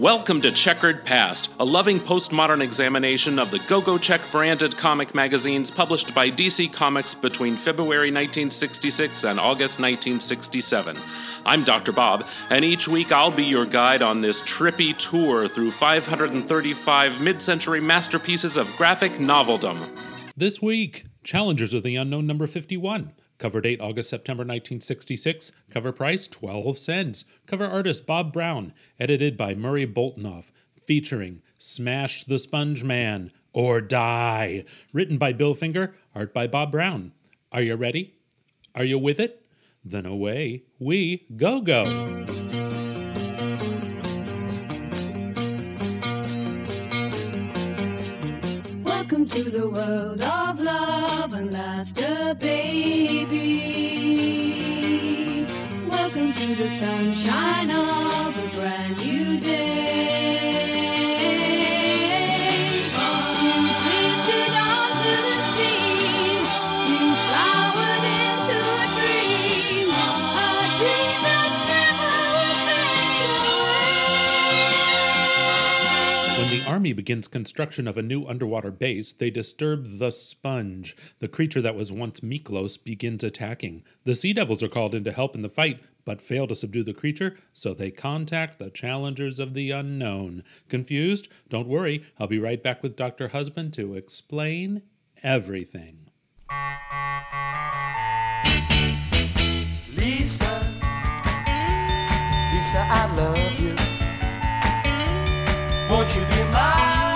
Welcome to Checkered Past, a loving postmodern examination of the Go Go Check branded comic magazines published by DC Comics between February 1966 and August 1967. I'm Dr. Bob, and each week I'll be your guide on this trippy tour through 535 mid century masterpieces of graphic noveldom. This week, Challengers of the Unknown number 51. Cover date August September 1966. Cover price 12 cents. Cover artist Bob Brown. Edited by Murray Boltinoff. Featuring Smash the Sponge Man or Die. Written by Bill Finger. Art by Bob Brown. Are you ready? Are you with it? Then away we go go. Welcome to the world of love and laughter, baby. Welcome to the sunshine of a brand new day. Begins construction of a new underwater base, they disturb the sponge. The creature that was once Miklos begins attacking. The Sea Devils are called in to help in the fight, but fail to subdue the creature, so they contact the challengers of the unknown. Confused? Don't worry, I'll be right back with Dr. Husband to explain everything. Lisa, Lisa, I love you. Won't you be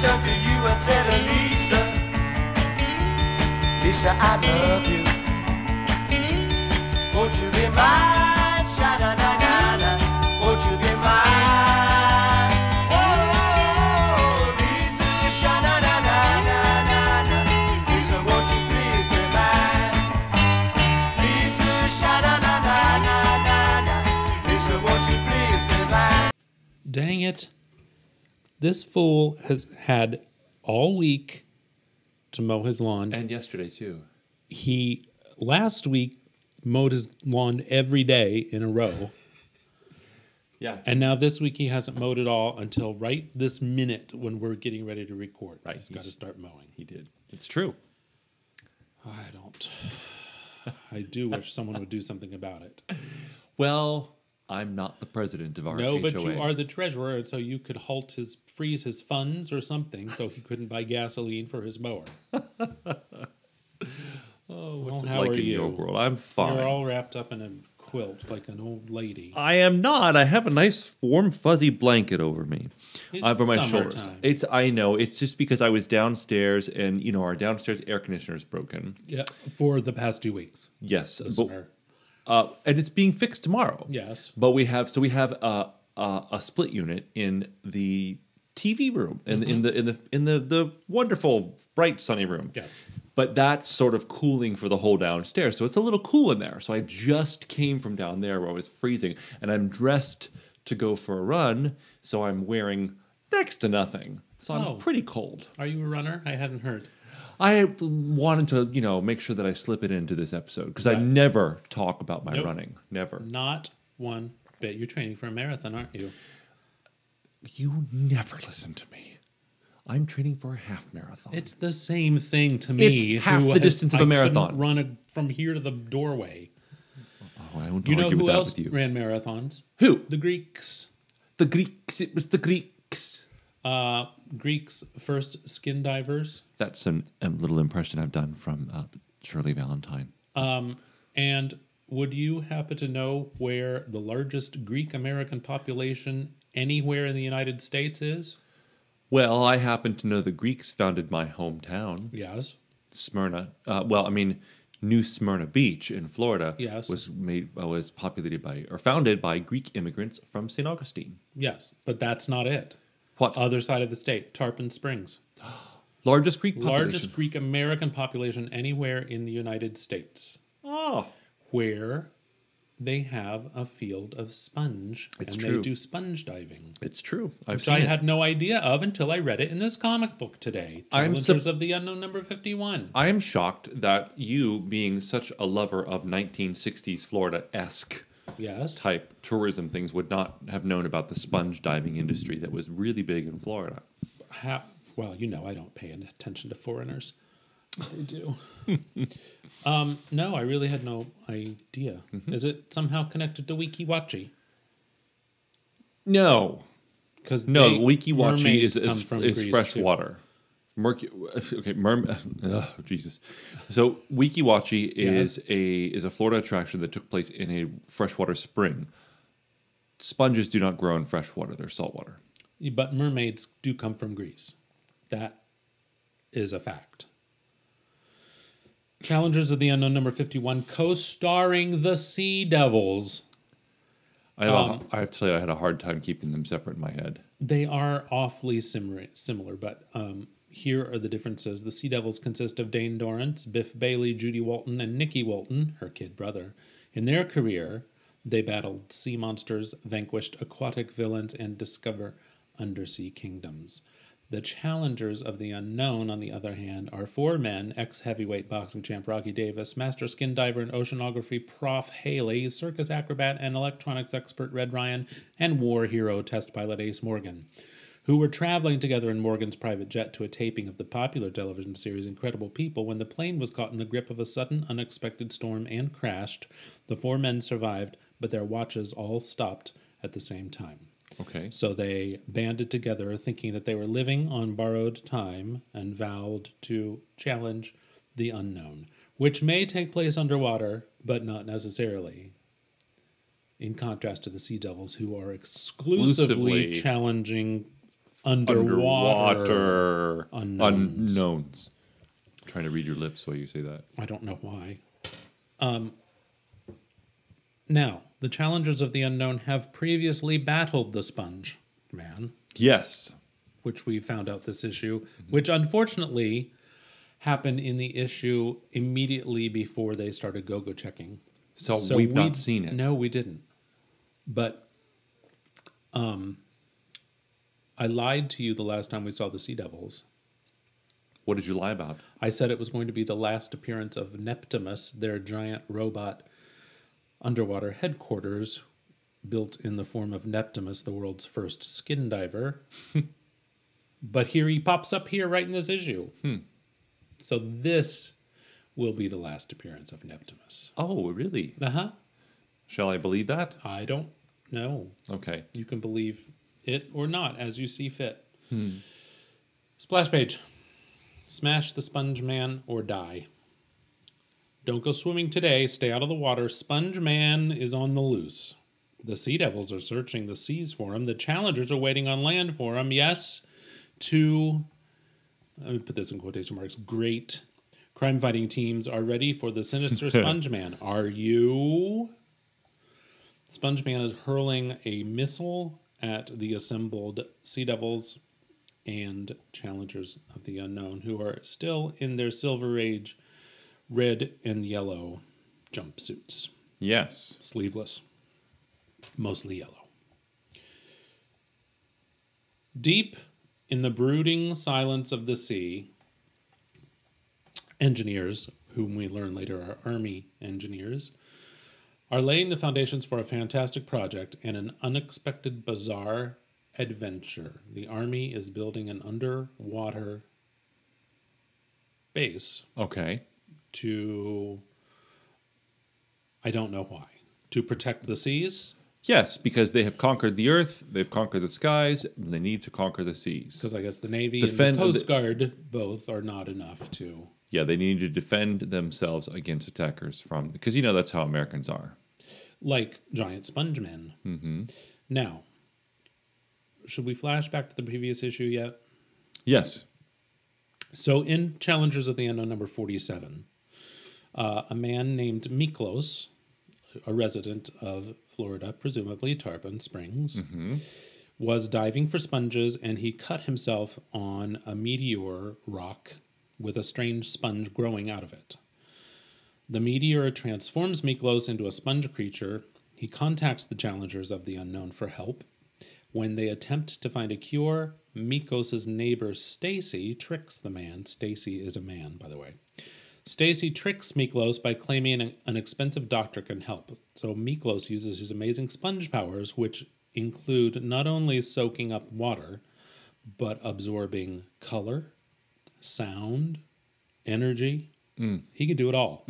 turned to you and said, Lisa, Lisa, I love you. Won't you be mine? Sha-na-na-na-na. Won't you be mine? Oh, Lisa, sha-na-na-na-na-na. Lisa, won't you please be mine? Lisa, sha-na-na-na-na-na. Lisa, won't you please be mine? Dang it. This fool has had all week to mow his lawn. And yesterday too. he last week mowed his lawn every day in a row Yeah. and now this week he hasn't mowed at all until right this minute when we're getting ready to record Right, he's got to start mowing he did. It's true. i don't i do wish someone would do something about it Well, I'm not the president of our no HOA. but you are the treasurer and so you could halt his freeze his funds or something so he couldn't buy gasoline for his mower oh, Well, what's it how like are in your world? I'm fine. you're all wrapped up in a quilt like an old lady I am not. I have a nice warm fuzzy blanket over me. It's uh, over my shoulders. It's I know. It's just because I was downstairs and you know our downstairs air conditioner is broken. yeah for the past two weeks Yes, but. Uh, and it's being fixed tomorrow. yes But we have so we have a a, a split unit in the TV room in in the in the in the the wonderful bright sunny room. yes But that's sort of cooling for the whole downstairs, so it's a little cool in there. So I just came from down there where I was freezing, and I'm dressed to go for a run, so I'm wearing next to nothing. So I'm Oh. pretty cold. Are you a runner? I hadn't heard. I wanted to, you know, make sure that I slip it into this episode because I never talk about my Nope. running. Never. Not one bit. You're training for a marathon, aren't you? You never listen to me. I'm training for a half marathon. It's the same thing to me. It's half the has- distance of a I marathon. Run a, from here to the doorway. I won't You know who with else ran marathons? Who? The Greeks. The Greeks. It was the Greeks. Uh, Greeks' first skin divers. That's an, a little impression I've done from uh, Shirley Valentine. And would you happen to know where the largest Greek American population anywhere in the United States is? Well, I happen to know the Greeks founded my hometown, Yes. Smyrna. Uh, well, I mean, New Smyrna Beach in Florida Yes. was made uh, was populated by or founded by Greek immigrants from St. Augustine. Yes. But that's not it. What Other side of the state, Tarpon Springs. largest Greek population? Largest Greek American population anywhere in the United States. Oh, Where they have a field of sponge It's and true. they do sponge diving. it's true. I've Which I it. had no idea of until I read it in this comic book today. I'm sup- of the Unknown Number 51. I am shocked that you, being such a lover of 1960s Florida esque Yes. type tourism things, would not have known about the sponge diving industry that was really big in Florida. Ha- well, you know, I don't pay any attention to foreigners. I do. um, no, I really had no idea. Mm-hmm. Is it somehow connected to Weeki Wachee? No, Because no, Weeki Wachee is is, is fresh too. water. Mercu- okay, merm- oh, Jesus. So Weeki Wachee is a is a Florida attraction that took place in a freshwater spring. Sponges do not grow in fresh water; they're saltwater. But mermaids do come from Greece. That is a fact. Challengers of the Unknown Number 51 co starring the Sea Devils. I, have Um, I have to tell you, I had a hard time keeping them separate in my head. They are awfully similar, similar but um, here are the differences. The Sea Devils consist of Dane Dorrance, Biff Bailey, Judy Walton, and Nikki Walton, her kid brother. In their career, they battled sea monsters, vanquished aquatic villains, and discover undersea kingdoms. The challengers of the unknown, on the other hand, are four men ex heavyweight boxing champ Rocky Davis, master skin diver and oceanography Prof. Haley, circus acrobat and electronics expert Red Ryan, and war hero test pilot Ace Morgan, who were traveling together in Morgan's private jet to a taping of the popular television series Incredible People when the plane was caught in the grip of a sudden, unexpected storm and crashed. The four men survived, but their watches all stopped at the same time. Okay. So they banded together, thinking that they were living on borrowed time, and vowed to challenge the unknown, which may take place underwater, but not necessarily. In contrast to the sea devils, who are exclusively, Exclusively challenging underwater. Underwater unknowns. unknowns. trying to read your lips while you say that. I don't know why. Um, now, the challengers of the unknown have previously battled the sponge man. Yes. which we found out this issue, which unfortunately happened in the issue immediately before they started go-go checking. So, we've we- not seen it. No, we didn't. But um I lied to you the last time we saw the Sea Devils. What did you lie about? I said it was going to be the last appearance of Neptimus, their giant robot underwater headquarters, built in the form of Neptimus, the world's first skin diver. but here he pops up here right in this issue. Hmm. So this will be the last appearance of Neptimus. Oh, really? Uh huh. Shall I believe that? I don't know. Okay. You can believe it or not as you see fit. Hmm. Splash page. Smash the sponge man or die. Don't go swimming today. Stay out of the water. Sponge man is on the loose. The sea devils are searching the seas for him. The challengers are waiting on land for him. Yes, two, let me put this in quotation marks, great crime fighting teams are ready for the sinister sponge man. Are you? Sponge Man is hurling a missile at the assembled Sea Devils and Challengers of the Unknown, who are still in their Silver Age red and yellow jumpsuits, Yes. sleeveless, mostly yellow. Deep in the brooding silence of the sea, engineers, whom we learn later are army engineers, are laying the foundations for a fantastic project and an unexpected bizarre adventure. The army is building an underwater base Okay. to I don't know why. To protect the seas? Yes, because they have conquered the earth, they've conquered the skies, and they need to conquer the seas. Because I guess the Navy Defend- and the Coast Guard both are not enough to. Yeah, they need to defend themselves against attackers from because you know that's how Americans are. like giant sponge men. Mm-hmm. Now, should we flash back to the previous issue yet? Yes. So, in Challengers of the Unknown number 47, uh, a man named Miklos, a resident of Florida, presumably Tarpon Springs, was diving for sponges and he cut himself on a meteor rock with a strange sponge growing out of it. The meteor transforms Miklos into a sponge creature. He contacts the challengers of the unknown for help. When they attempt to find a cure, Miklos' neighbor Stacy tricks the man. Stacy is a man, by the way. Stacy tricks Miklos by claiming an expensive doctor can help. So Miklos uses his amazing sponge powers, which include not only soaking up water, but absorbing color, sound, energy. He can do it all.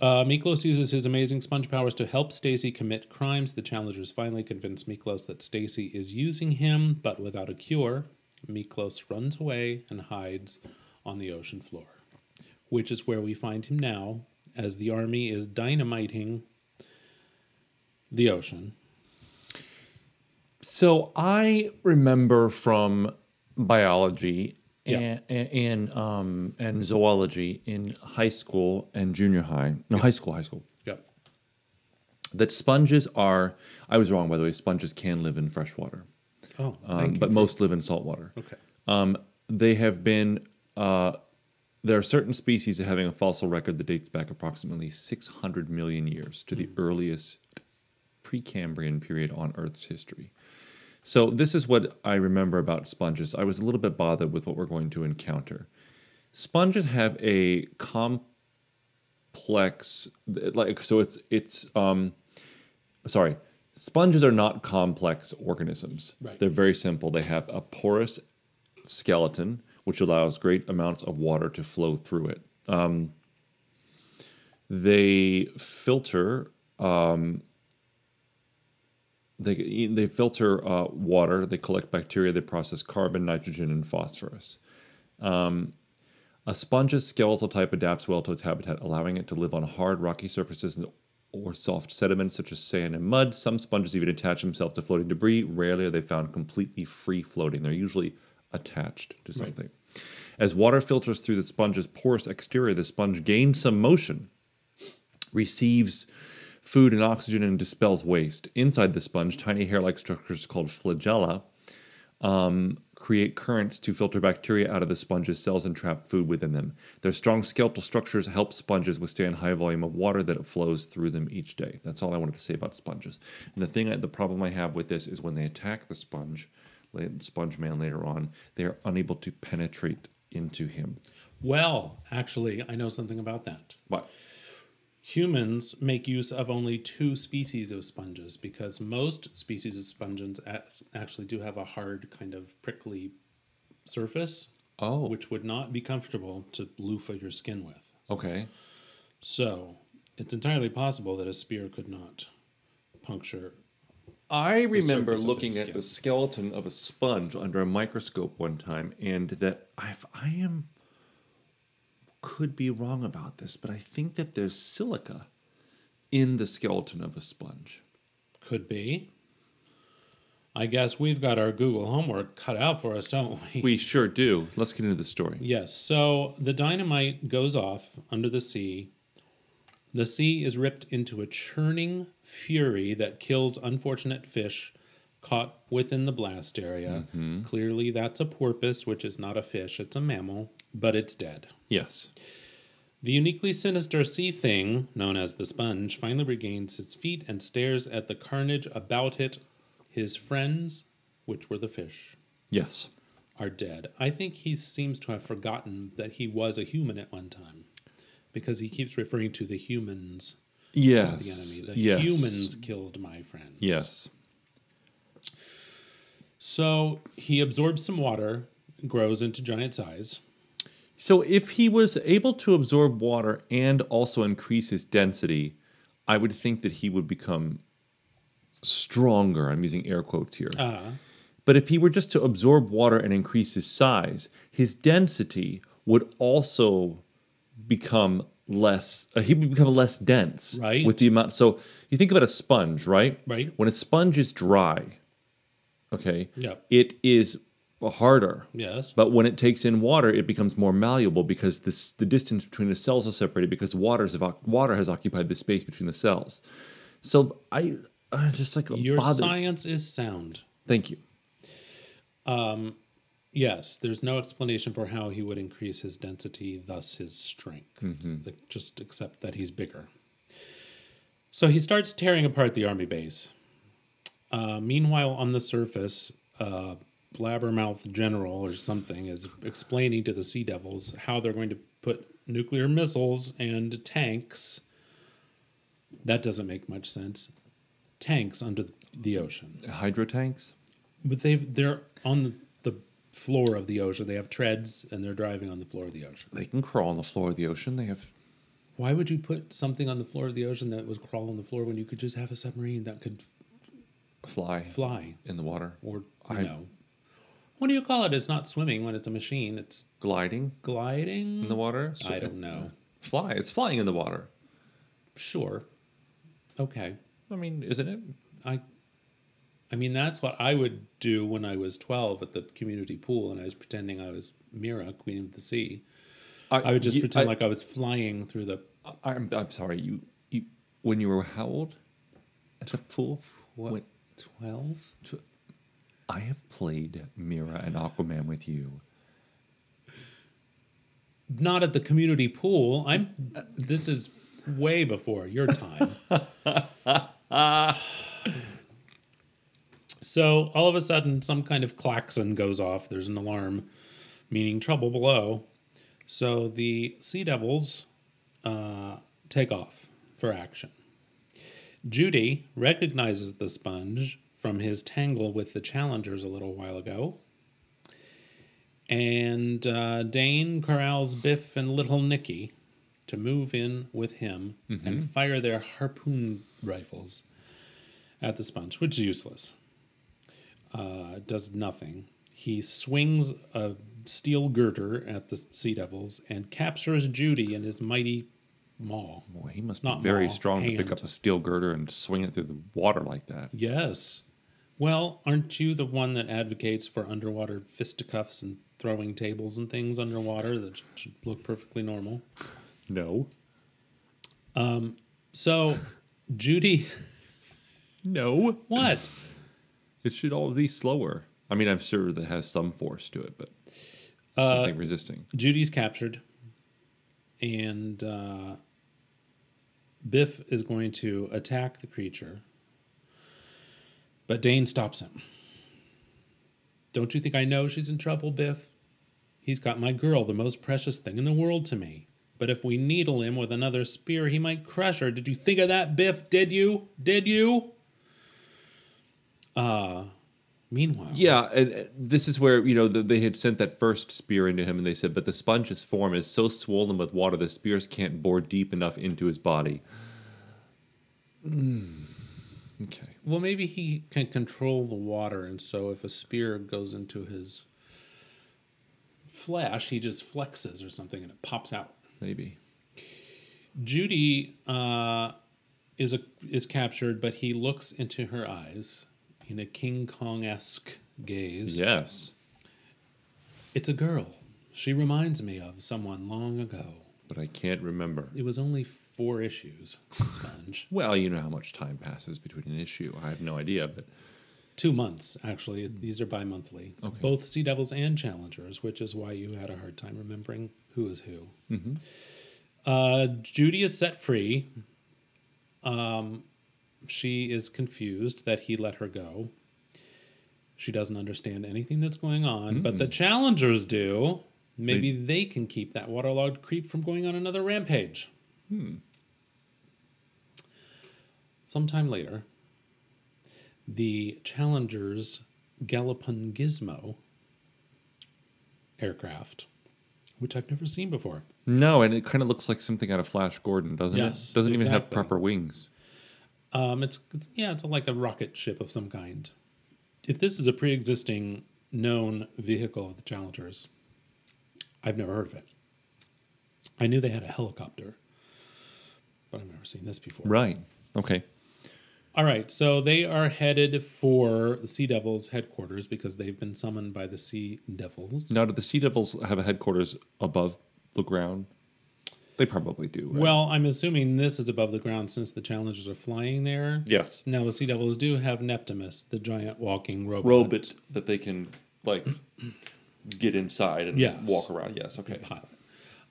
Uh, Miklos uses his amazing sponge powers to help Stacy commit crimes. The challengers finally convince Miklos that Stacy is using him, but without a cure. Miklos runs away and hides on the ocean floor, which is where we find him now as the army is dynamiting the ocean. So I remember from biology Yeah. and and, um, and zoology in high school and junior high. No, high school, high school. Yep. That sponges are. I was wrong, by the way. Sponges can live in fresh water, Oh, um, but most live in salt water. Okay. Um, they have been. Uh, there are certain species that having a fossil record that dates back approximately 600 million years to the earliest Precambrian period on Earth's history. So this is what I remember about sponges. I was a little bit bothered with what we're going to encounter. Sponges have a complex, like so. It's it's um, sorry. Sponges are not complex organisms. Right. They're very simple. They have a porous skeleton, which allows great amounts of water to flow through it. Um, they filter they they filter uh, water. They collect bacteria. They process carbon, nitrogen, and phosphorus. Um, a sponge's skeletal type adapts well to its habitat, allowing it to live on hard, rocky surfaces or soft sediments such as sand and mud. Some sponges even attach themselves to floating debris. Rarely are they found completely free floating. They're usually attached to something. As water filters through the sponge's porous exterior, the sponge gains some motion receives food and oxygen and dispels waste. Inside the sponge, tiny hair like structures called flagella um, create currents to filter bacteria out of the sponge's cells and trap food within them. Their strong skeletal structures help sponges withstand high volume of water that flows through them each day. That's all I wanted to say about sponges. And the thing, I- the problem I have with this is when they attack the sponge, sponge man later on, they are unable to penetrate into him. Well, actually, I know something about that. What? Humans make use of only two species of sponges because most species of sponges actually do have a hard, kind of prickly surface, Oh, which would not be comfortable to loofah your skin with. okay. So, it's entirely possible that a spear could not puncture. I remember looking at the skeleton of a sponge under a microscope one time, and that I've, I am could be wrong about this, but I think that there's silica in the skeleton of a sponge. Could be. I guess we've got our Google homework cut out for us, don't we? We sure do. Let's get into the story. Yes. So the dynamite goes off under the sea. The sea is ripped into a churning fury that kills unfortunate fish caught within the blast area. Mm-hmm. Clearly, that's a porpoise, which is not a fish, it's a mammal, but it's dead. Yes. The uniquely sinister sea thing, known as the sponge, finally regains its feet and stares at the carnage about it. His friends, which were the fish, Yes. are dead. I think he seems to have forgotten that he was a human at one time because he keeps referring to the humans Yes. as the enemy. The yes. humans killed my friends. Yes. So he absorbs some water, grows into giant size. So if he was able to absorb water and also increase his density, I would think that he would become stronger. I'm using air quotes here. But if he were just to absorb water and increase his size, his density would also become less. Uh, he would become less dense, Right. With the amount. So you think about a sponge, right? Right. When a sponge is dry, okay, Yep. it is harder. Yes. But when it takes in water, it becomes more malleable because this, the distance between the cells are separated because waters water has occupied the space between the cells. So I, I just like Your bothered. science is sound. Thank you. Um, Yes, there's no explanation for how he would increase his density, thus his strength. Mm-hmm. Like, just accept that he's bigger. So he starts tearing apart the army base. Uh, meanwhile, on the surface, uh, Blabbermouth General or something is explaining to the Sea Devils how they're going to put nuclear missiles and tanks. That doesn't make much sense. Tanks under the ocean. Hydro tanks. But they they're on the floor of the ocean. They have treads and they're driving on the floor of the ocean. They can crawl on the floor of the ocean. They have Why would you put something on the floor of the ocean that was crawl on the floor when you could just have a submarine that could fly fly in the water. or I- know what do you call it? It's not swimming when it's a machine. It's Gliding gliding in the water. I don't know. Fly. It's flying in the water. Sure. Okay. I mean, isn't it? I I mean that's what I would do when I was 12 at the community pool and I was pretending I was Mera, Queen of the Sea. I would just you- pretend I- like I was flying through the I'm, I'm sorry. You, you, when you were how old? At the pool? what When- 12? I have played Mera and Aquaman with you. not at the community pool. I'm. This is way before your time. so all of a sudden, some kind of klaxon goes off. There's an alarm, meaning trouble below. So the Sea Devils uh, take off for action. Judy recognizes the sponge from his tangle with the challengers a little while ago. And uh, Dane corrals Biff and Little Nicky to move in with him and fire their harpoon rifles at the sponge, which is useless. Uh, does nothing. He swings a steel girder at the Sea Devils and captures Judy in his mighty Boy, he must be very maw, strong to pick up a steel girder and swing it through the water like that. Yes. Well, aren't you the one that advocates for underwater fisticuffs and throwing tables and things underwater that should look perfectly normal? No. Um, So, Judy, No. what? It should all be slower. I mean, I'm sure that has some force to it, but Uh, something resisting. Judy's captured, and uh, Biff is going to attack the creature, but Dane stops him. Don't you think I know she's in trouble, Biff? He's got my girl, the most precious thing in the world to me. But if we needle him with another spear, he might crush her. Did you think of that, Biff? Did you? Did you? Uh, meanwhile, Yeah, and uh, this is where you know the, they had sent that first spear into him, and they said, but the sponge's form is so swollen with water, the spears can't bore deep enough into his body. Mm. Okay. Well, maybe he can control the water, and so if a spear goes into his flesh, he just flexes or something, and it pops out. Maybe. Judy uh, is a, is captured, but he looks into her eyes in a King Kong esque gaze. Yes, It's a girl. She reminds me of someone long ago. but I can't remember. It was only four issues, Sponge. Well, you know how much time passes between an issue. I have no idea, but Two months, actually. These are bi monthly. Okay. Both Sea Devils and Challengers, which is why you had a hard time remembering who is who. Mm-hmm. Uh, Judy is set free. Um, she is confused that he let her go. She doesn't understand anything that's going on, but the Challengers do. Maybe they, can keep that waterlogged creep from going on another rampage. Hmm. Sometime later, the Challenger's Gallipan Gizmo aircraft, which I've never seen before. no, and it kind of looks like something out of Flash Gordon, doesn't Yes, it? Doesn't even have proper wings. Um, it's, it's yeah, it's like a rocket ship of some kind. If this is a pre-existing known vehicle of the Challengers, I've never heard of it. I knew they had a helicopter, but I've never seen this before. Right. Okay. All right, so they are headed for the Sea Devils headquarters because they've been summoned by the Sea Devils. Now, do the Sea Devils have a headquarters above the ground? They probably do. Right? Well, I'm assuming this is above the ground since the Challengers are flying there. yes. Now the Sea Devils do have Neptimus, the giant walking robot. Robot that they can like get inside and Yes. walk around. Yes. Okay. pilot.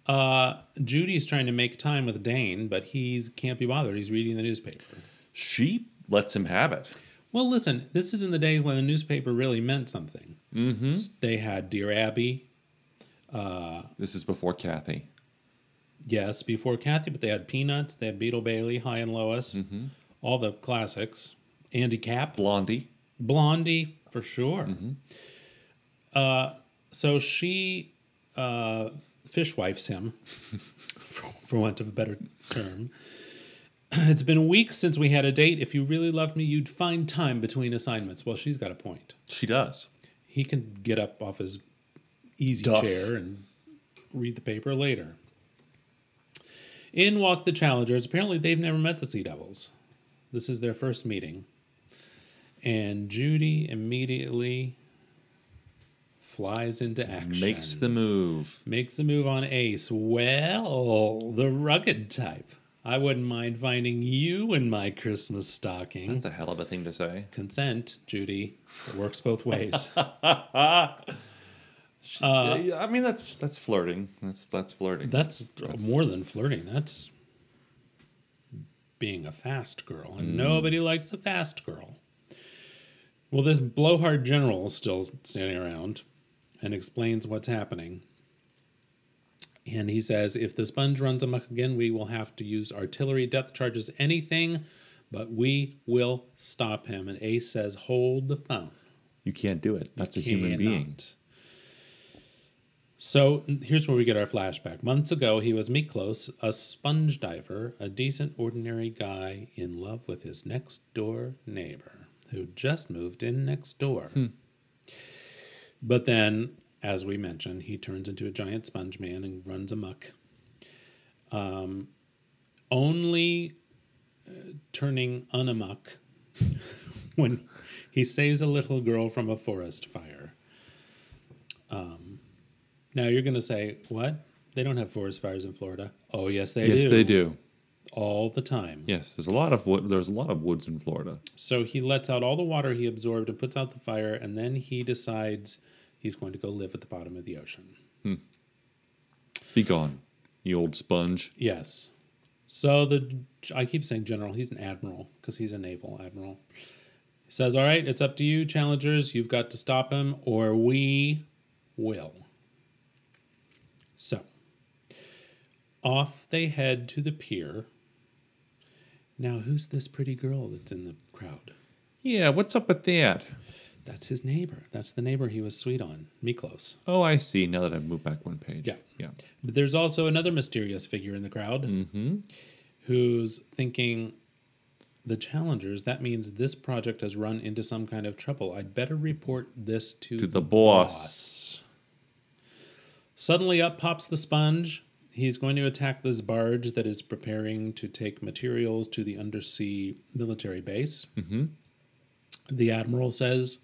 Uh, Judy's trying to make time with Dane, but he can't be bothered. He's reading the newspaper. She lets him have it. Well, listen, this is in the day when the newspaper really meant something. Mm-hmm. They had Dear Abby, This is before Cathy. Yes, before Cathy, but they had Peanuts, they had Beetle Bailey, Hi and Lois, Mm-hmm. all the classics. Andy Capp, Blondie. Blondie, for sure. Mm-hmm. Uh, so she uh, fishwifes him, for, for want of a better term. It's been weeks since we had a date. If you really loved me, you'd find time between assignments. Well, she's got a point. She does. He can get up off his easy Duff. chair and read the paper later. In walk the challengers. Apparently, they've never met the Sea Devils. This is their first meeting. And Judy immediately flies into action. Makes the move. makes the move on Ace. Well, the rugged type. I wouldn't mind finding you in my Christmas stocking. That's a hell of a thing to say. Consent, Judy. It works both ways. Uh, yeah, I mean, that's that's flirting. That's that's flirting. That's more than flirting. That's being a fast girl, and mm. nobody likes a fast girl. Well, this blowhard general is still standing around and explains what's happening. And he says, if the sponge runs amok again, we will have to use artillery, depth charges, anything, but we will stop him. And Ace says, hold the phone. you can't do it. That's a human being. Cannot. So here's where we get our flashback. Months ago, he was Miklos, a sponge diver, a decent, ordinary guy in love with his next door neighbor who just moved in next door. But then, as we mentioned, he turns into a giant sponge man and runs amok. Um, only uh, turning unamok when he saves a little girl from a forest fire. Um, now you're going to say, what? They don't have forest fires in Florida. Oh, yes, they do. yes, they do. All the time. Yes, there's a lot of wood. There's a lot of woods in Florida. So he lets out all the water he absorbed and puts out the fire, and then he decides he's going to go live at the bottom of the ocean. Hmm. Be gone, you old sponge. Yes. So the I keep saying general. He's an admiral because he's a naval admiral. He says, "All right, it's up to you, challengers. You've got to stop him, or we will." So off they head to the pier. Now, who's this pretty girl that's in the crowd? Yeah, what's up with that? That's his neighbor. That's the neighbor he was sweet on, Miklos. Oh, I see. Now that I've moved back one page. Yeah. yeah. But there's also another mysterious figure in the crowd Mm-hmm. who's thinking the challengers, that means this project has run into some kind of trouble. I'd better report this to, To the boss. Suddenly up pops the sponge. He's going to attack this barge that is preparing to take materials to the undersea military base. Mm-hmm. The admiral says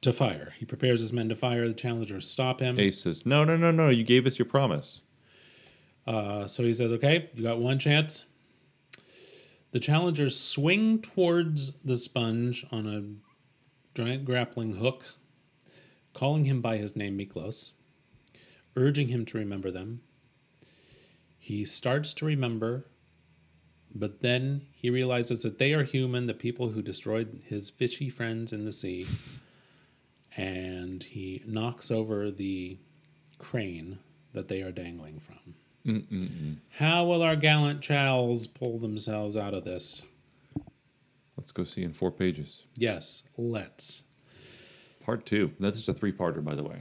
to fire. He prepares his men to fire. The challengers stop him. Ace says, "No, no, no, no. You gave us your promise." Uh, so he says, okay, you got one chance. The challengers swing towards the sponge on a giant grappling hook, calling him by his name Miklos, urging him to remember them. He starts to remember, but then he realizes that they are human, the people who destroyed his fishy friends in the sea. And he knocks over the crane that they are dangling from. How will our gallant chals pull themselves out of this? Let's go see in four pages. Yes, let's. Part two. That's just a three-parter, by the way.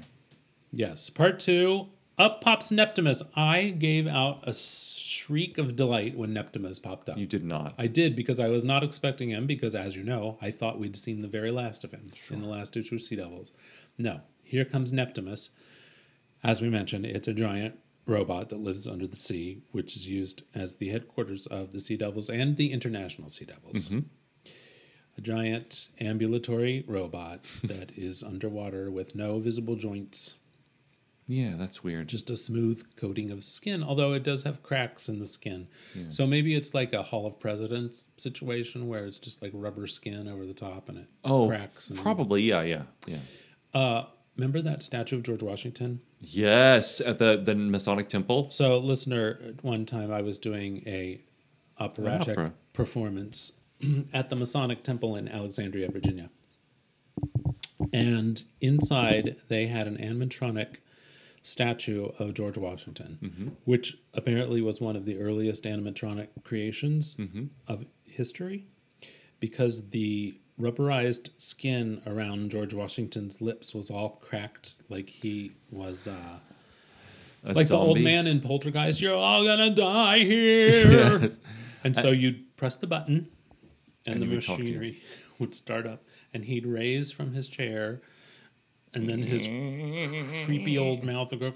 Yes. Part two Up pops Neptimus. I gave out a shriek of delight when Neptimus popped up. You did not. I did because I was not expecting him because, as you know, I thought we'd seen the very last of him in the last two of Sea Devils. No, here comes Neptimus. As we mentioned, it's a giant robot that lives under the sea, which is used as the headquarters of the Sea Devils and the International Sea Devils. Mm-hmm. A giant ambulatory robot that is underwater with no visible joints, yeah, that's weird. just a smooth coating of skin, although it does have cracks in the skin. So maybe it's like a Hall of Presidents situation where it's just like rubber skin over the top and it oh, cracks. And, probably. Yeah, yeah, yeah. Uh, remember that statue of George Washington? Yes, at the the Masonic Temple. So, listener, one time I was doing a operatic opera. performance at the Masonic Temple in Alexandria, Virginia. And inside, they had an animatronic statue of George Washington, which apparently was one of the earliest animatronic creations of history because the rubberized skin around George Washington's lips was all cracked like he was. Uh, like the old man in Poltergeist, you're all gonna die here. Yes. And so you'd press the button, and, And the he would talk to you. machinery would start up, and he'd raise from his chair, and then his creepy old mouth would go.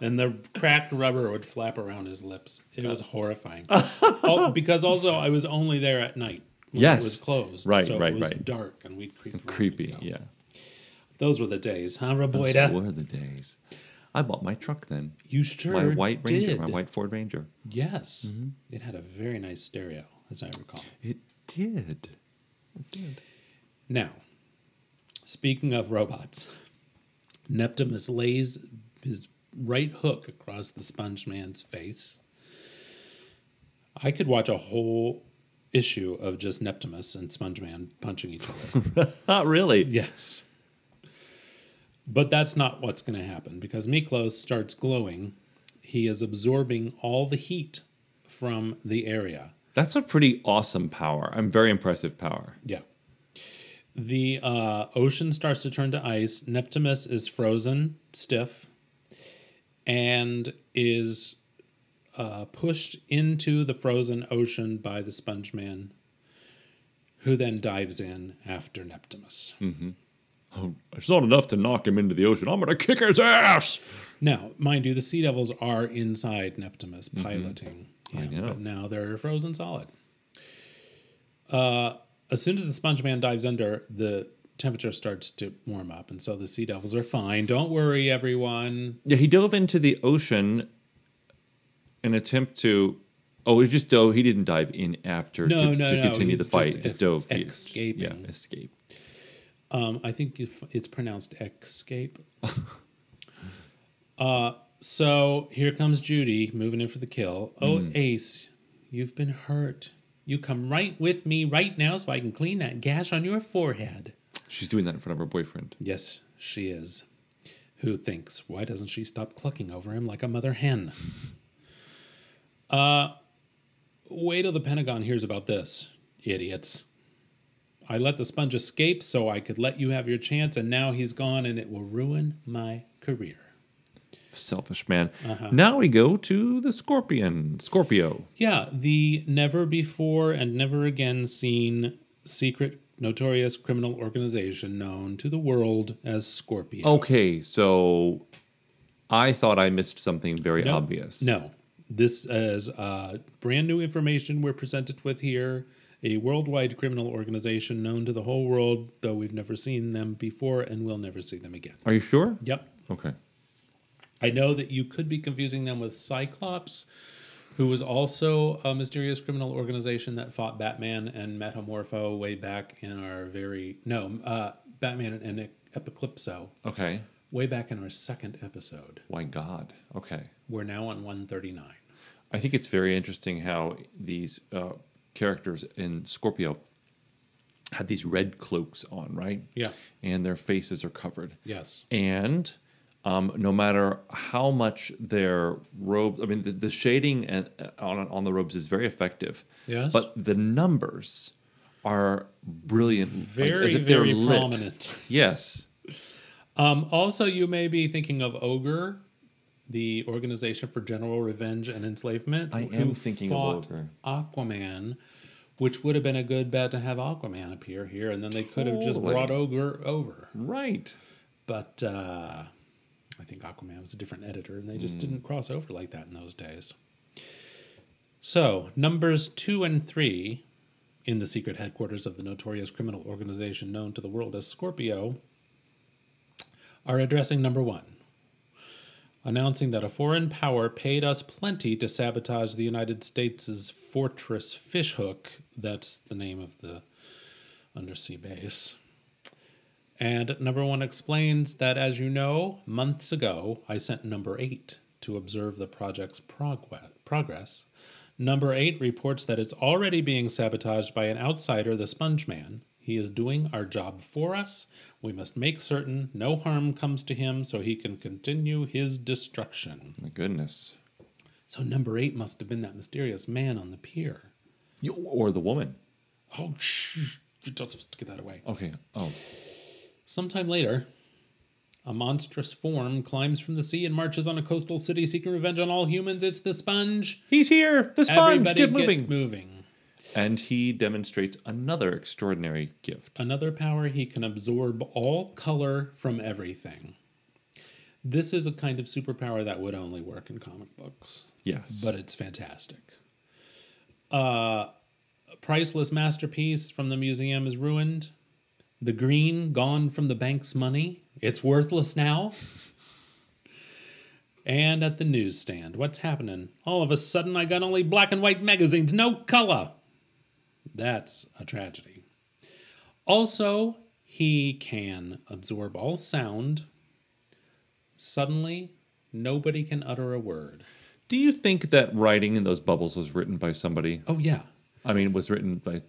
and the cracked rubber would flap around his lips. It was horrifying. oh, because also I was only there at night. when Yes. it was closed. Right, so right, it was right. dark, and we'd creep. Creepy. Yeah. Those were the days, huh, Those were the days. I bought my truck then. You sure my white Ranger, my white Ford Ranger. Yes, mm-hmm. it had a very nice stereo, as I recall. It did. It did. Now, speaking of robots, Neptimus lays his right hook across the Sponge Man's face. I could watch a whole issue of just Neptimus and Sponge Man punching each other. Not really. yes. But that's not what's going to happen because Miklos starts glowing. He is absorbing all the heat from the area. That's a pretty awesome power. I'm very impressive power. Yeah. The uh, ocean starts to turn to ice. Neptimus is frozen, stiff, and is uh, pushed into the frozen ocean by the Sponge Man, who then dives in after Neptumus. Oh, it's not enough to knock him into the ocean. I'm going to kick his ass. Now, mind you, the Sea Devils are inside Neptumus piloting. I him, know. But now they're frozen solid. Uh, as soon as the Sponge Man dives under, the temperature starts to warm up, and so the Sea Devils are fine. Don't worry, everyone. Yeah, he dove into the ocean in attempt to. Oh, he just dove. He didn't dive in after No, to, no, to no, continue he's the fight. just He just ex- dove. escaping. Yeah, escape. Um, I think it's pronounced escape. uh, so here comes Judy moving in for the kill. Oh, Hmm. Ace, you've been hurt. You come right with me right now so I can clean that gash on your forehead. She's doing that in front of her boyfriend. Yes, she is. Who thinks, why doesn't she stop clucking over him like a mother hen? Uh, wait till the Pentagon hears about this, idiots. I let the sponge escape so I could let you have your chance, and now he's gone, and it will ruin my career. Selfish man. Uh-huh. Now we go to the Scorpion. Scorpio. Yeah, the never before and never again seen secret, notorious criminal organization known to the world as Scorpio. Okay, so I thought I missed something very No, obvious. No. This is uh, brand new information we're presented with here. A worldwide criminal organization known to the whole world, though we've never seen them before and we'll never see them again. Are you sure? Yep. Okay. I know that you could be confusing them with Cyclops, who was also a mysterious criminal organization that fought Batman and Metamorpho way back in our very. No, uh, Batman and Eclipso, Okay. way back in our second episode. My God. Okay. We're now on 139. I think it's very interesting how these uh, characters in Scorpio had these red cloaks on, right? Yeah. And their faces are covered. Yes. And um, no matter how much their robe, I mean, the, the shading and, uh, on on the robes is very effective. Yes. But the numbers are brilliant. like, Very, as if they're very lit. prominent. Yes. Um, also, you may be thinking of Ogre, the Organization for General Revenge and Enslavement. I who am thinking of fought Ogre. Aquaman, which would have been a good bet to have Aquaman appear here, and then they could have just Totally. brought Ogre over. Right. But uh, I think Aquaman was a different editor, and they just didn't cross over like that in those days. So, numbers two and three in the secret headquarters of the notorious criminal organization known to the world as Scorpio are addressing number one, announcing that a foreign power paid us plenty to sabotage the United States' fortress Fishhook. That's the name of the undersea base. And number one explains that, as you know, months ago, I sent number eight to observe the project's progre- progress. Number eight reports that it's already being sabotaged by an outsider, the Sponge Man. He is doing our job for us. We must make certain no harm comes to him so he can continue his destruction. My goodness. So, number eight must have been that mysterious man on the pier. You, or the woman. Oh, shh. You're not supposed to get that away. Okay. Oh. Sometime later, a monstrous form climbs from the sea and marches on a coastal city seeking revenge on all humans. It's the sponge. He's here. The sponge. Everybody Get get moving. And he demonstrates another extraordinary gift. Another power he can absorb all color from everything. This is a kind of superpower that would only work in comic books, Yes. but it's fantastic. Uh, a priceless masterpiece from the museum is ruined. The green gone from the bank's money. It's worthless now. And at the newsstand, what's happening? All of a sudden, I got only black and white magazines, no color. That's a tragedy. Also, he can absorb all sound. Suddenly, nobody can utter a word. Do you think that writing in those bubbles was written by somebody? Oh, yeah. I mean, was written by.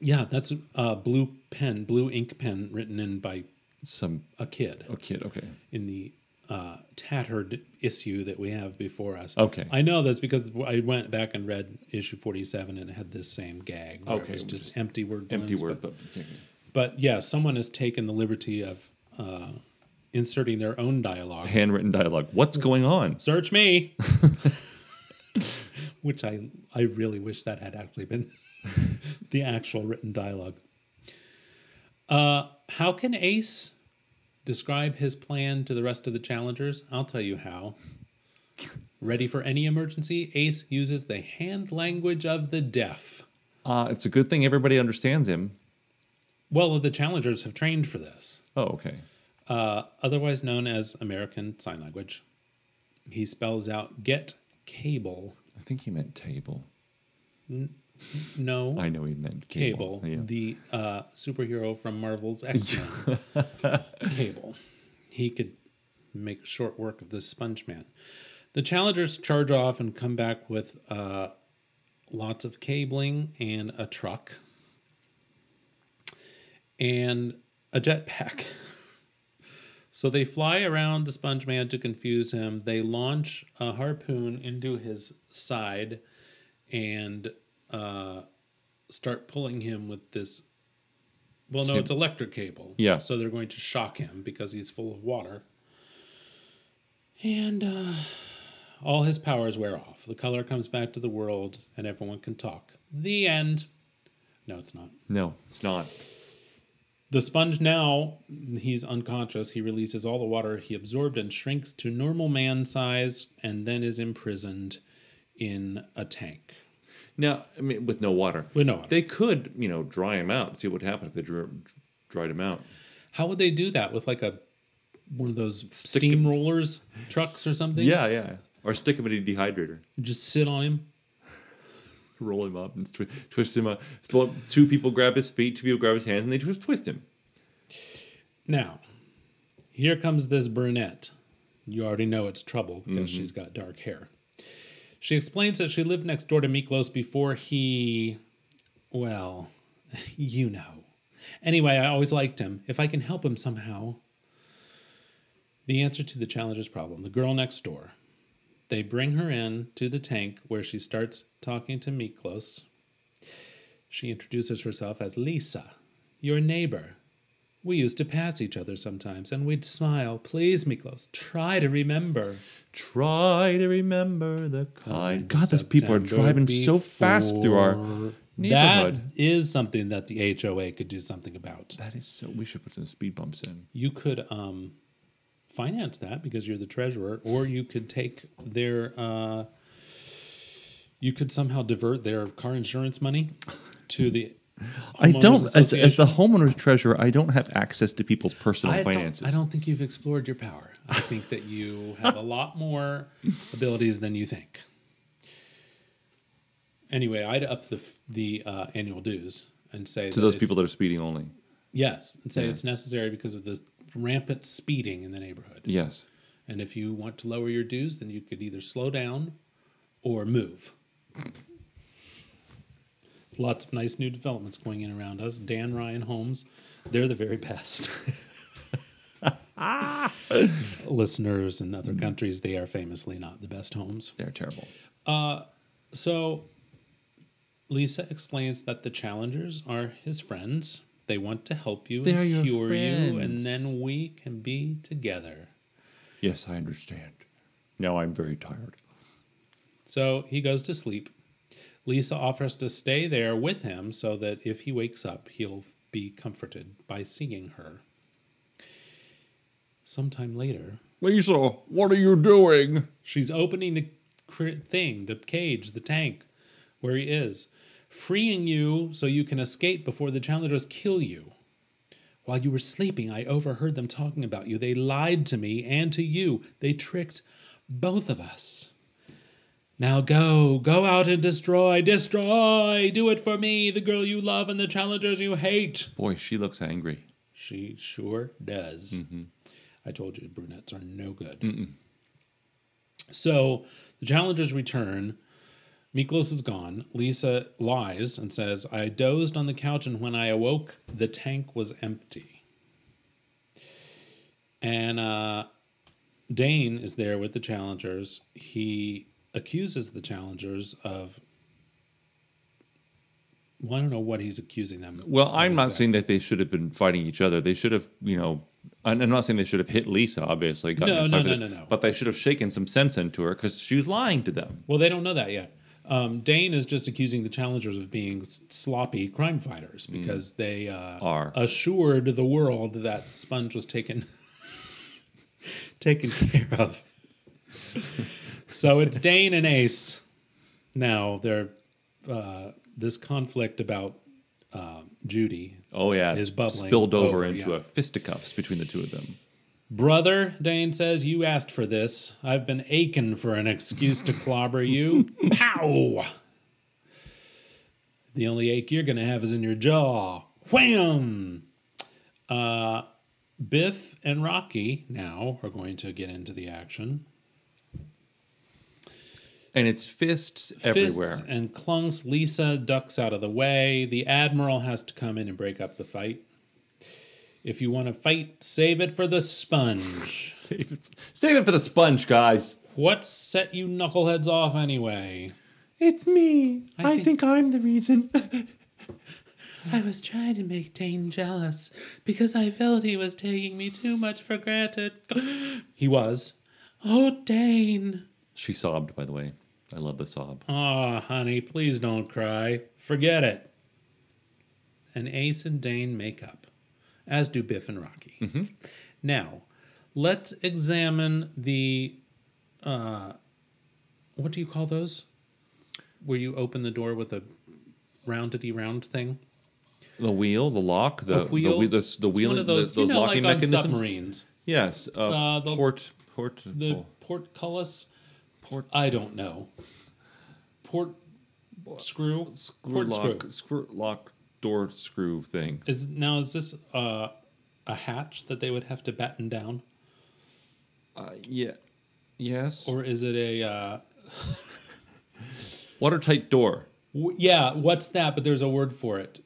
Yeah, that's a blue pen, blue ink pen written in by Some a kid A kid, okay. in the uh, tattered issue that we have before us. Okay. I know this because I went back and read issue 47 and it had this same gag. Okay, It was just just empty word Empty word, But, but but yeah, someone has taken the liberty of uh, inserting their own dialogue. handwritten dialogue. What's going on? Search me. Which I I really wish that had actually been the actual written dialogue. Uh, how can Ace describe his plan to the rest of the challengers? I'll tell you how. Ready for any emergency, Ace uses the hand language of the deaf. Uh, it's a good thing everybody understands him. Well, the challengers have trained for this, Oh, okay. uh, otherwise known as American Sign Language. He spells out get cable. I think he meant table. No. I know he meant Cable, cable. Yeah. the uh, superhero from Marvel's X Men. Cable. He could make short work of this Sponge Man. The challengers charge off and come back with uh, lots of cabling and a truck and a jetpack. So they fly around the Sponge Man to confuse him. They launch a harpoon into his side and uh, start pulling him with this. Well, no, it's electric cable. Yeah. So they're going to shock him because he's full of water. And uh, all his powers wear off. The color comes back to the world, and everyone can talk. The end. No, it's not. No, it's not. The sponge now, he's unconscious. He releases all the water he absorbed and shrinks to normal man size and then is imprisoned in a tank. Now, I mean, with no water. With no water. They could, you know, dry him out. See what happened if they dr- dried him out. How would they do that with like a one of those Stick- steamrollers trucks or something? Yeah, yeah. Or stick him in a dehydrator. Just sit on him. Roll him up and twi- twist him up. So two people grab his feet, two people grab his hands, and they just twist him. Now, here comes this brunette. You already know it's trouble because mm-hmm. she's got dark hair. She explains that she lived next door to Miklos before he, well, you know. Anyway, I always liked him. If I can help him somehow. The answer to the challenger's problem the girl next door. They bring her in to the tank where she starts talking to Miklos. She introduces herself as Lisa, your neighbor. We used to pass each other sometimes, and we'd smile. Please, Miklos, try to remember. Try to remember the kind. God, those people are driving so fast through our neighborhood. That is something that the HOA could do something about. that is so. We should put some speed bumps in. You could um, finance that because you're the treasurer, or you could take their. Uh, you could somehow divert their car insurance money to the. I don't, as, as the homeowner's treasurer, I don't have access to people's personal I finances. Don't, I don't think you've explored your power. I think that you have a lot more abilities than you think. Anyway, I'd up the the uh, annual dues and say to those people that that are speeding only. yes, and say Yeah. it's necessary because of the rampant speeding in the neighborhood. Yes. And if you want to lower your dues, then you could either slow down or move. There's lots of nice new developments going in around us. Dan Ryan Homes, they're the very best. Listeners in other countries, they are famously not the best homes. They're terrible. Uh, so Lisa explains that the challengers are his friends. They want to help you They're and cure you, and then we can be together. Yes, I understand. Now I'm very tired. So he goes to sleep. Lisa offers to stay there with him so that if he wakes up, he'll be comforted by seeing her. Sometime later, Lisa, what are you doing? she's opening the thing, the cage, the tank, where he is, freeing you so you can escape before the challengers kill you. While you were sleeping, I overheard them talking about you. They lied to me and to you. They tricked both of us. Now go, go out and destroy, destroy. Do it for me, the girl you love and the challengers you hate. Boy, she looks angry. She sure does. I told you brunettes are no good. So the challengers return. Miklos is gone. Lisa lies and says, I dozed on the couch, and when I awoke, the tank was empty. And uh, Dane is there with the challengers. He accuses the challengers of. Well, I don't know what he's accusing them. Well, I'm not exactly. saying that they should have been fighting each other. They should have, you know, I'm not saying they should have hit Lisa, obviously. No, no, no, no, no. But they should have shaken some sense into her because she was lying to them. Well, they don't know that yet. Um, Dane is just accusing the challengers of being sloppy crime fighters because they uh, Mm. Are. assured the world that Sponge was taken taken care of. so it's Dane and Ace. Now they're uh, this conflict about uh, Judy. Oh yeah, Is bubbling spilled over, over, into yeah. a fisticuffs between the two of them. Brother, Dane says, you asked for this. I've been aching for an excuse to clobber you. Pow! The only ache you're going to have is in your jaw. Wham! Uh, Biff and Rocky now are going to get into the action. And it's fists, everywhere. Fists and clunks. Lisa ducks out of the way. The Admiral has to come in and break up the fight. If you want to fight, save it for the sponge. Save it, save it for the sponge, guys. What set you knuckleheads off anyway? It's me. I I, think- think, I'm the reason. I was trying to make Dane jealous because I felt he was taking me too much for granted. he was. Oh, Dane. she sobbed, by the way. I love the sob. Aw, honey, please don't cry. Forget it. And Ace and Dane make up, as do Biff and Rocky. Now, let's examine the. Uh, what do you call those? Where you open the door with a roundedy round thing? The wheel, the lock, the wheel? the the, the wheel, those, those you know, locking like mechanisms. submarines. Yes, uh, Uh, the- port, port, The oh, portcullis? Port, I don't know. Port screw? screw port lock, screw. screw lock door screw thing. Is now is this uh, a hatch that they would have to batten down, Uh, yeah, yes. or is it a? Uh, Watertight door, w- yeah, what's that? But there's a word for it.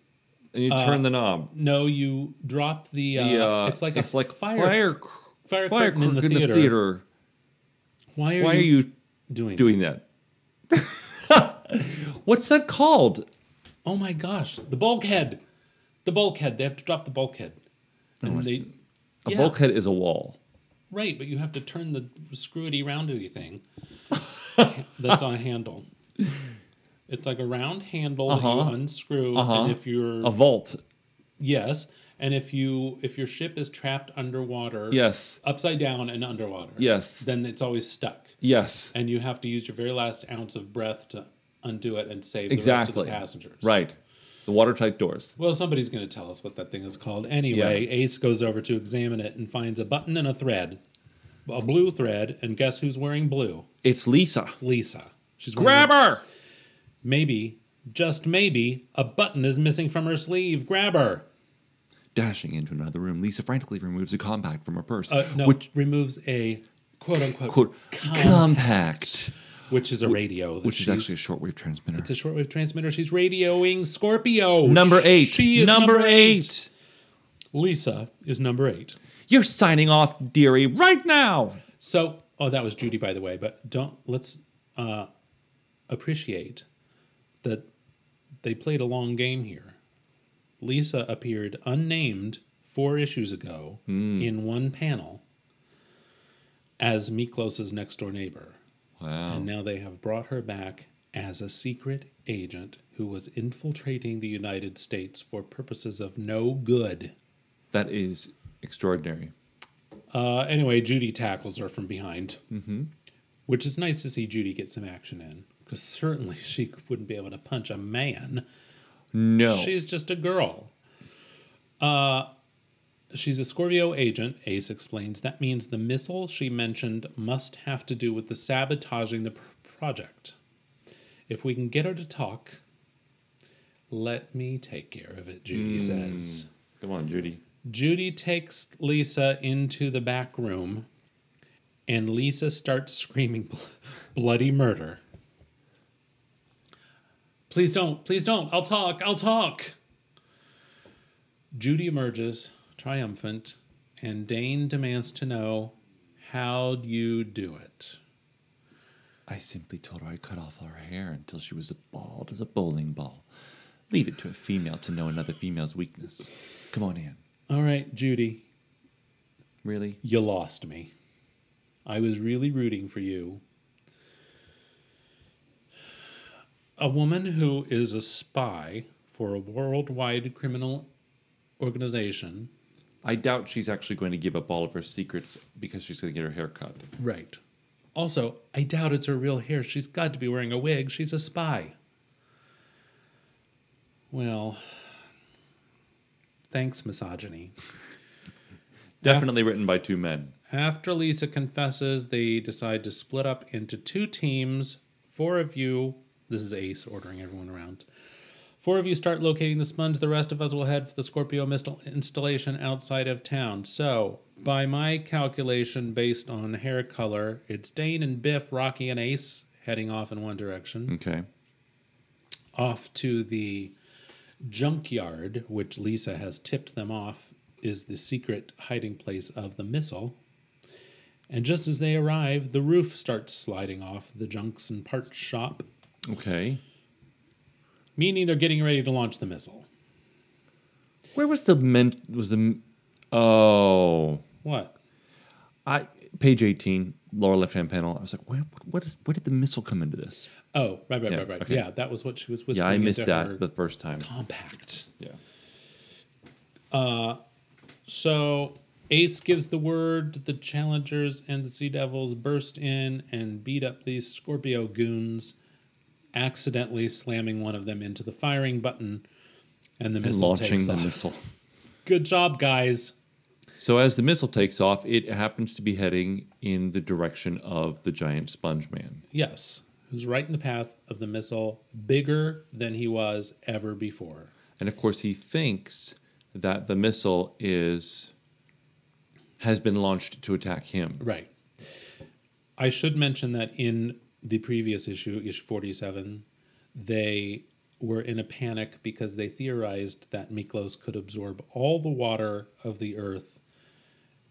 and you turn the knob. No, you drop the. Uh, The, uh, it's like it's a like fire. fire, fire, fire curtain in the in theater. the theater. Why are Why you, are you doing? doing that? What's that called? Oh my gosh, the bulkhead. The bulkhead. They have to drop the bulkhead. And it's- they A Yeah. bulkhead is a wall. Right, but you have to turn the screwy roundy thing that's on a handle. It's like a round handle Uh-huh. you unscrew, Uh-huh. and if you're A vault. yes, and if you if your ship is trapped underwater, Yes. upside down and underwater, Yes. then it's always stuck, Yes. and you have to use your very last ounce of breath to undo it and save the rest Exactly. of the passengers. Right. The watertight doors. Well, somebody's going to tell us what that thing is called. Anyway, Ace goes over to examine it and finds a button and a thread, a blue thread, and guess who's wearing blue? It's Lisa. Lisa. She's Grab her! Maybe, just maybe, a button is missing from her sleeve. Grab her. Dashing into another room, Lisa frantically removes a compact from her purse. Uh, no, Which, removes a quote unquote quote, com- compact. which is a radio. Which is actually a shortwave transmitter. it's a shortwave transmitter. She's radioing Scorpio. number eight. She is number, eight. Lisa is number eight. You're signing off, dearie, right now. So, oh, that was Judy, by the way. But don't let's uh, appreciate that they played a long game here. Lisa appeared unnamed four issues ago in one panel as Miklos's next door neighbor, Wow. and now they have brought her back as a secret agent who was infiltrating the United States for purposes of no good. That is extraordinary. Uh, anyway, Judy tackles her from behind, mm-hmm. which is nice to see Judy get some action in because certainly she wouldn't be able to punch a man. No. She's just a girl. Uh, she's a Scorpio agent, Ace explains. That means the missile she mentioned must have to do with the sabotaging the pr- project. If we can get her to talk, let me take care of it, Judy hmm. says. Come on, Judy. Judy takes Lisa into the back room, and Lisa starts screaming bloody murder. Please don't, please don't. I'll talk, I'll talk. Judy emerges, triumphant, and Dane demands to know how'd you do it. I simply told her I'd cut off her hair until she was as bald as a bowling ball. Leave it to a female to know another female's weakness. Come on, in. All right, Judy, Really? you lost me. I was really rooting for you. A woman who is a spy for a worldwide criminal organization. I doubt she's actually going to give up all of her secrets because she's going to get her hair cut. Right. Also, I doubt it's her real hair. She's got to be wearing a wig. She's a spy. Well, thanks, misogyny. Definitely written by two men. After Lisa confesses, they decide to split up into two teams. Four of you, this is Ace ordering everyone around. Four of you start locating the sponge. The rest of us will head for the Scorpio missile installation outside of town. So, by my calculation, based on hair color, it's Dane and Biff, Rocky and Ace heading off in one direction Okay. off to the junkyard, which Lisa has tipped them off, is the secret hiding place of the missile. And just as they arrive, the roof starts sliding off the junks and parts shop, Okay. Meaning they're getting ready to launch the missile. Where was the men? Was the oh What? I page eighteen lower left hand panel. I was like, where? What is? Where did the missile come into this? Oh, right, right, Yeah, right, right. okay. Yeah, that was what she was whispering. Yeah. I missed that the first time. compact. Yeah. Uh, So Ace gives the word. The challengers and the Sea Devils burst in and beat up these Scorpio goons, accidentally slamming one of them into the firing button, and the And missile launching takes the off. missile. Good job, guys. So as the missile takes off, it happens to be heading in the direction of the giant sponge man. Yes, who's right in the path of the missile, bigger than he was ever before. And of course, he thinks that the missile is has been launched to attack him. Right. I should mention that in the previous issue, issue 47, they were in a panic because they theorized that Miklos could absorb all the water of the earth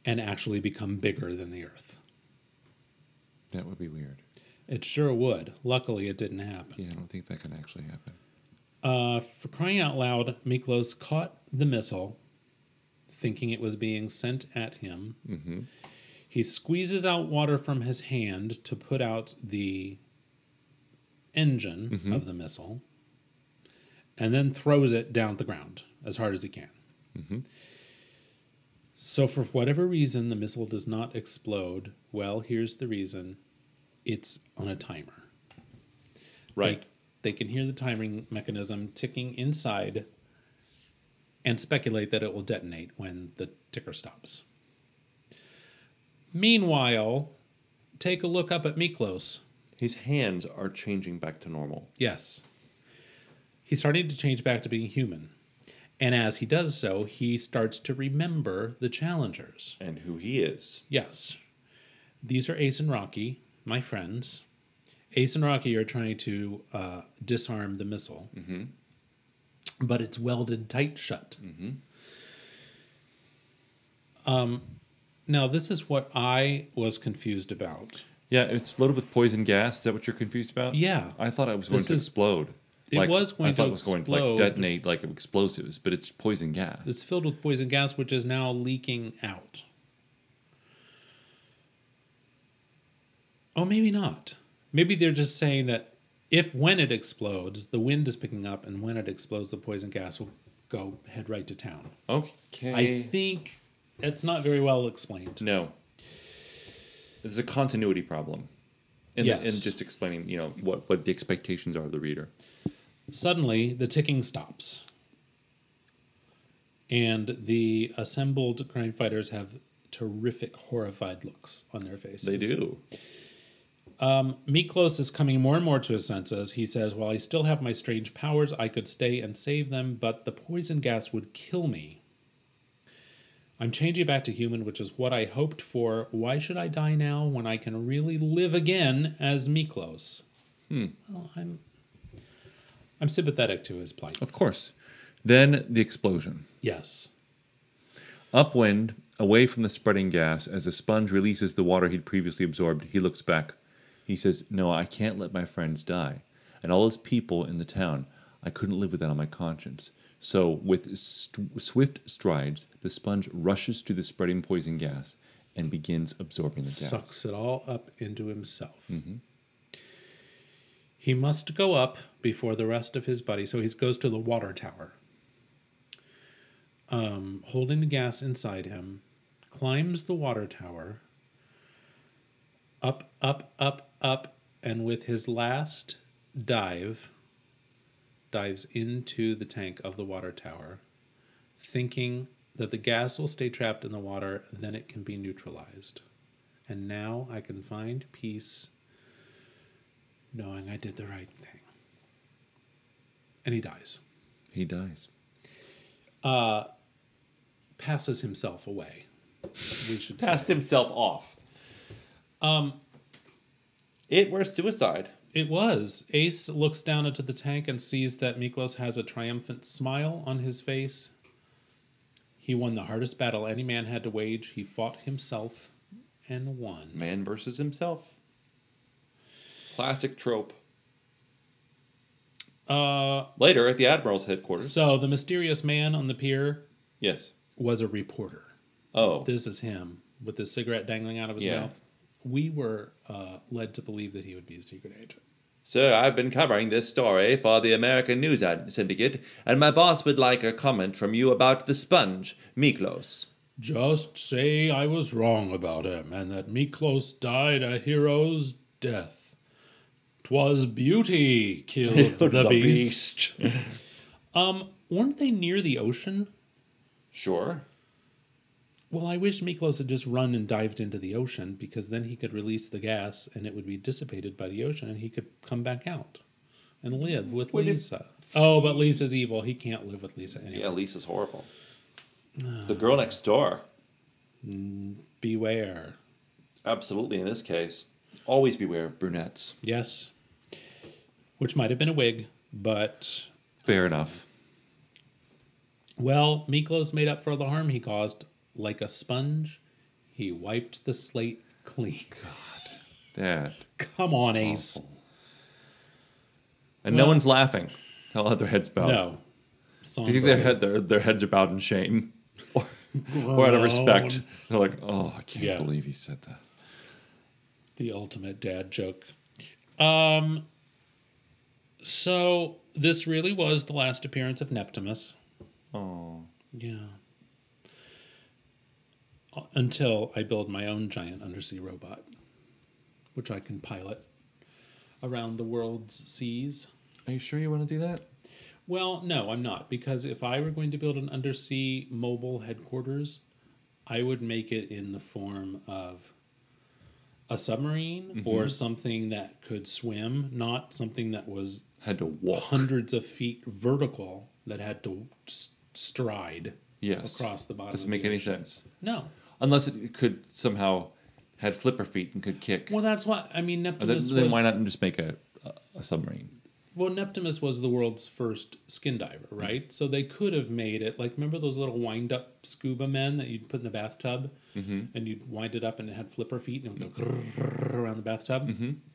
and actually become bigger than the earth. That would be weird. It sure would. Luckily, it didn't happen. Yeah, I don't think that can actually happen. Uh, for crying out loud, Miklos caught the missile, thinking it was being sent at him. He squeezes out water from his hand to put out the engine mm-hmm. of the missile, and then throws it down the ground as hard as he can. Mm-hmm. So, for whatever reason, the missile does not explode. Well, here's the reason it's on a timer. Right. They, they can hear the timing mechanism ticking inside and speculate that it will detonate when the ticker stops. Meanwhile, take a look up at Miklos. His hands are changing back to normal. Yes. He's starting to change back to being human. And as he does so, he starts to remember the challengers. And who he is. Yes. These are Ace and Rocky, my friends. Ace and Rocky are trying to uh, disarm the missile, but it's welded tight shut. Um, now, this is what I was confused about. Yeah, it's loaded with poison gas. Is that what you're confused about? Yeah. I thought it was going This to is- explode. It was going I thought to it was going to like explode. detonate like explosives, but it's poison gas. It's filled with poison gas, which is now leaking out. Oh, maybe not. Maybe they're just saying that if when it explodes, the wind is picking up, and when it explodes, the poison gas will go head right to town. okay. I think it's not very well explained. no. There's a continuity problem. In Yes. just explaining, you know, what, what the expectations are of the reader. Suddenly, the ticking stops. And the assembled crime fighters have terrific, horrified looks on their faces. They do. Um, Miklos is coming more and more to his senses. He says, While I still have my strange powers, I could stay and save them, but the poison gas would kill me. I'm changing back to human, which is what I hoped for. Why should I die now when I can really live again as Miklos? Hmm. Well, I'm, I'm sympathetic to his plight. Of course. Then the explosion. Yes. Upwind, away from the spreading gas, as the sponge releases the water he'd previously absorbed, he looks back. He says, No, I can't let my friends die. And all those people in the town, I couldn't live with that on my conscience. So, with st- swift strides, the sponge rushes to the spreading poison gas and begins absorbing the gas. Sucks it all up into himself. He must go up before the rest of his buddy, so he goes to the water tower. Um, holding the gas inside him, climbs the water tower, up, up, up, up, and with his last dive, dives into the tank of the water tower, thinking that the gas will stay trapped in the water, then it can be neutralized. And now I can find peace knowing I did the right thing. And he dies. He dies. Uh, Passes himself away. We should say. Himself off. Um, it was suicide. It was. Ace looks down into the tank and sees that Miklos has a triumphant smile on his face. He won the hardest battle any man had to wage. He fought himself and won. Man versus himself. Classic trope. Uh, Later at the Admiral's headquarters. so the mysterious man on the pier yes. was a reporter. Oh. This is him with the cigarette dangling out of his Yeah. mouth. We were uh, led to believe that he would be a secret agent. Sir, I've been covering this story for the American News Ad- Syndicate, and my boss would like a comment from you about the sponge, Miklos. Just say I was wrong about him and that Miklos died a hero's death. 'Twas beauty killed the, beast. Um, weren't they near the ocean? Sure. Well, I wish Miklos had just run and dived into the ocean because then he could release the gas and it would be dissipated by the ocean and he could come back out and live with Would it- Lisa. Oh, but Lisa's evil. He can't live with Lisa anyway. Yeah, Lisa's horrible. Ah. The girl next door. Mm, beware. Absolutely, in this case. Always beware of brunettes. Yes. Which might have been a wig, but Fair enough. well, Miklos made up for the harm he caused. Like a sponge, he wiped the slate clean. God. Dad. Come on, Ace. And no one's laughing. They'll have their heads bowed. No. Do You think their head their, their heads are bowed in shame, or, or out of respect? They're like, oh, I can't Yeah. believe he said that. the ultimate dad joke. Um. So this really was the last appearance of Neptimus. Oh, Yeah. Until I build my own giant undersea robot, which I can pilot around the world's seas. are you sure you want to do that? Well, no, I'm not, because if I were going to build an undersea mobile headquarters, I would make it in the form of a submarine mm-hmm. or something that could swim, not something that was Had to walk. hundreds of feet vertical that had to stride Yes. across the bottom. Doesn't make any sense No. Unless it could somehow had flipper feet and could kick. Well, that's why I mean then, Neptumus then why not just make a, a, submarine? well Neptumus was the world's first skin diver, mm-hmm. right? So they could have made it like remember those little wind up scuba men that you'd put in the bathtub, mm-hmm. and you'd wind it up and it had flipper feet and it would go mm-hmm. grrrr around the bathtub.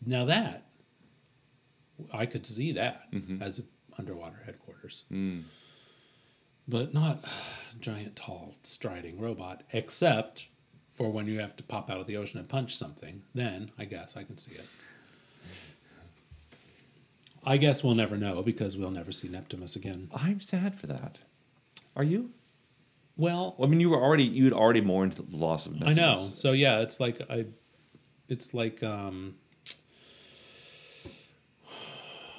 Now that I could see that as a underwater headquarters, mm. But not giant, tall, striding robot, except for when you have to pop out of the ocean and punch something. Then I guess I can see it. I guess we'll never know because we'll never see Neptumus again. I'm sad for that. Are you? Well, I mean, you were already you'd already mourned the loss of. I know. So yeah, it's like I, it's like um,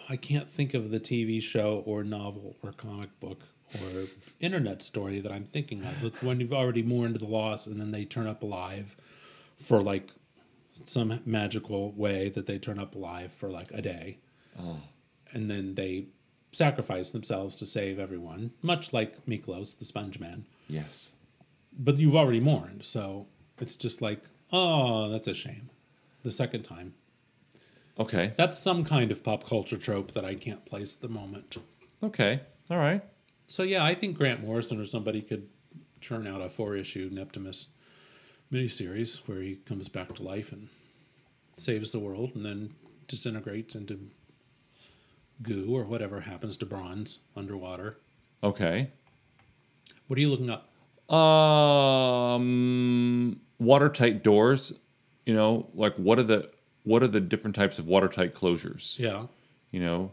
I can't think of the TV show or novel or comic book or internet story that I'm thinking of. It's when you've already mourned the loss and then they turn up alive for like some magical way that they turn up alive for like a day, oh. and then they sacrifice themselves to save everyone, much like Miklos, the Sponge Man Yes. but you've already mourned, so it's just like, oh, that's a shame. The second time. Okay. That's some kind of pop culture trope that I can't place at the moment. Okay. All right. So yeah, I think Grant Morrison or somebody could churn out a four issue Neptumus miniseries where he comes back to life and saves the world and then disintegrates into goo or whatever happens to bronze underwater. Okay. What are you looking up? Um, watertight doors. You know, like what are the what are the different types of watertight closures? Yeah. You know,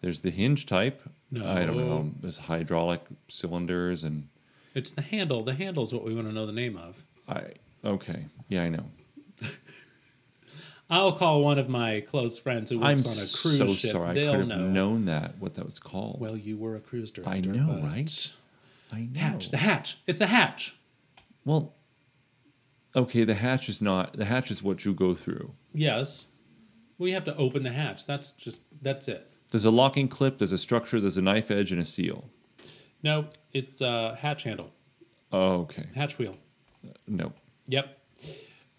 there's the hinge type. I don't know. There's hydraulic cylinders and It's the handle. The handle is what we want to know the name of. I. Okay. Yeah, I know. I'll call one of my close friends who I'm works on a cruise so ship. sorry. I They'll could have know. known that what that was called. Well, you were a cruise director. I know, but- right? I know. Hatch. The hatch. It's the hatch. Well, okay. The hatch is not. The hatch is what you go through. Yes. We have to open the hatch. That's just that's it. There's a locking clip. There's a structure. There's a knife edge and a seal. No, it's a hatch handle, Oh, Okay. hatch wheel. Nope. Yep.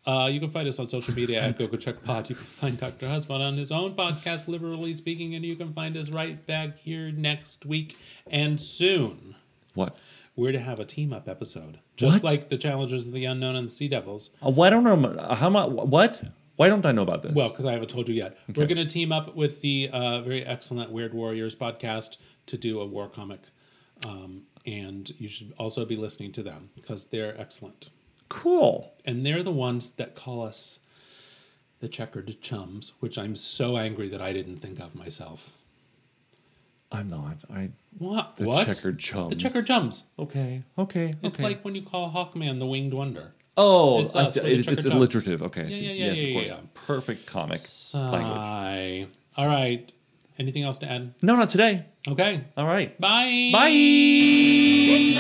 Uh, you can find us on social media at GoGo Check Pod. You can find Dr. Husband on his own podcast, Liberally Speaking, and you can find us right back here next week and soon. What? We're to have a team up episode, just What? like the Challengers of the Unknown and the Sea Devils. Uh, why don't I? How much? What? Why don't I know about this? Well, because I haven't told you yet. We're going to team up with the uh, very excellent Weird Warriors podcast to do a war comic. Um, and you should also be listening to them because they're excellent. cool. And they're the ones that call us the checkered chums, which I'm so angry that I didn't think of myself. I'm not. I. What? The what? checkered chums. The checkered chums. Okay. Okay. It's okay. like when you call Hawkman the winged wonder. Oh, It's I us, see. we're the it's, it's alliterative. Okay. Yeah, yeah, yeah, yes, yeah, of course. yeah. Perfect comic language. All right. Anything else to add? No, not today. Okay. All right. Bye. Bye.